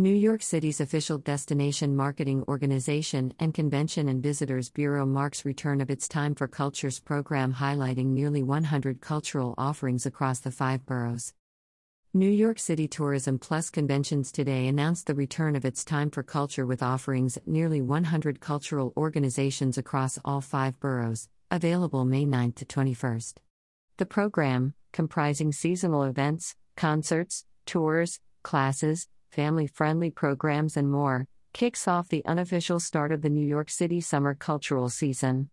New York City's official destination marketing organization and Convention and Visitors Bureau marks return of its Time for Cultures program highlighting nearly 100 cultural offerings across the five boroughs. New York City Tourism Plus Conventions today announced the return of its Time for Culture with offerings at nearly 100 cultural organizations across all five boroughs, available May 9 to 21st. The program, comprising seasonal events, concerts, tours, classes, family friendly programs, and more, kicks off the unofficial start of the New York City summer cultural season.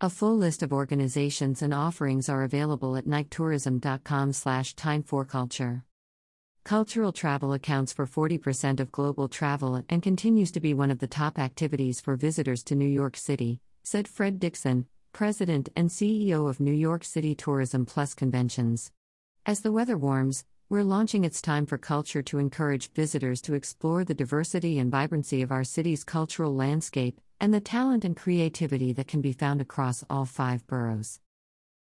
A full list of organizations and offerings are available at nighttourism.com slash time for culture. Cultural travel accounts for 40% of global travel and continues to be one of the top activities for visitors to New York City, said Fred Dixon, President and CEO of New York City Tourism Plus Conventions. As the weather warms, we're launching It's Time for Culture to encourage visitors to explore the diversity and vibrancy of our city's cultural landscape and the talent and creativity that can be found across all five boroughs.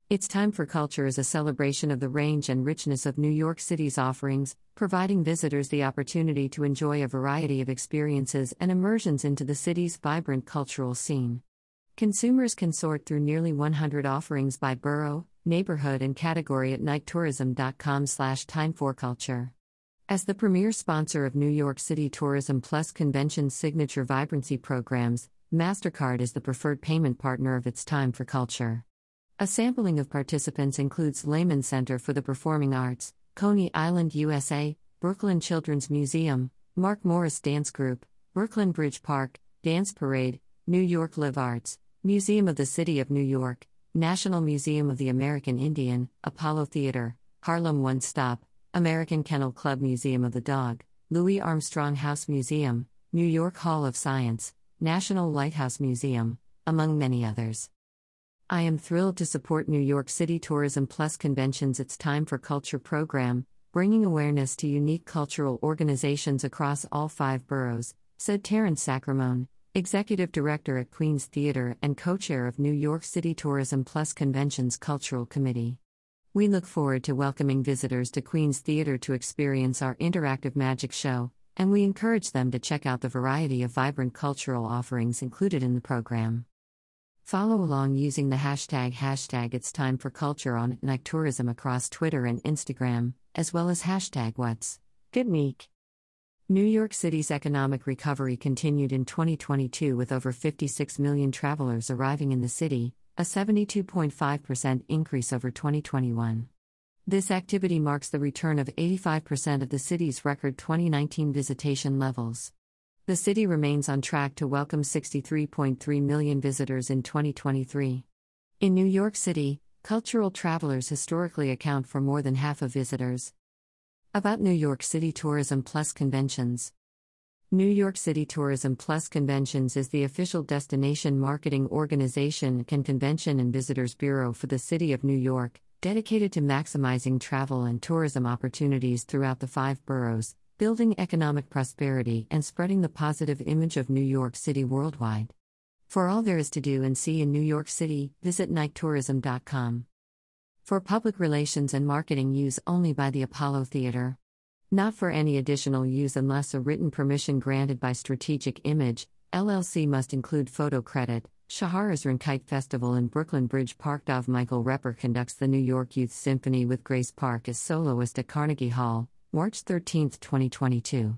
It's Time for Culture is a celebration of the range and richness of New York City's offerings, providing visitors the opportunity to enjoy a variety of experiences and immersions into the city's vibrant cultural scene. Consumers can sort through nearly 100 offerings by borough, neighborhood and category at nighttourism.com slash timeforculture. As the premier sponsor of New York City Tourism Plus Convention's signature vibrancy programs, MasterCard is the preferred payment partner of its Time for Culture. A sampling of participants includes Lehman Center for the Performing Arts, Coney Island, USA, Brooklyn Children's Museum, Mark Morris Dance Group, Brooklyn Bridge Park, Dance Parade, New York Live Arts, Museum of the City of New York, National Museum of the American Indian, Apollo Theater, Harlem One Stop, American Kennel Club Museum of the Dog, Louis Armstrong House Museum, New York Hall of Science, National Lighthouse Museum, among many others. I am thrilled to support New York City Tourism Plus Convention's It's Time for Culture program, bringing awareness to unique cultural organizations across all five boroughs, said Taryn Sacramone, Executive Director at Queen's Theater and co chair of New York City Tourism Plus Convention's Cultural Committee. We look forward to welcoming visitors to Queen's Theater to experience our interactive magic show, and we encourage them to check out the variety of vibrant cultural offerings included in the program. Follow along using the hashtag hashtag It's Time for Culture on Night Tourism across Twitter and Instagram, as well as hashtag What's Good Week. New York City's economic recovery continued in 2022 with over 56 million travelers arriving in the city, a 72.5% increase over 2021. This activity marks the return of 85% of the city's record 2019 visitation levels. The city remains on track to welcome 63.3 million visitors in 2023. In New York City, cultural travelers historically account for more than half of visitors. About New York City Tourism Plus Conventions New York City Tourism Plus Conventions is the official destination marketing organization and convention and visitors bureau for the City of New York, dedicated to maximizing travel and tourism opportunities throughout the five boroughs, building economic prosperity and spreading the positive image of New York City worldwide. For all there is to do and see in New York City, visit nighttourism.com for public relations and marketing use only by the Apollo Theater. Not for any additional use unless a written permission granted by Strategic Image, LLC must include photo credit. Shahrazran Kite Festival in Brooklyn Bridge Park. Dov Michael Repper conducts the New York Youth Symphony with Grace Park as soloist at Carnegie Hall, March 13, 2022.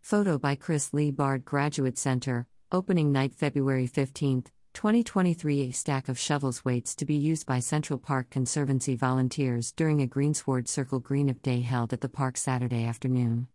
Photo by Chris Lee Bard Graduate Center, opening night February 15, 2023 A stack of shovels waits to be used by Central Park Conservancy volunteers during a greensward circle green up day held at the park Saturday afternoon.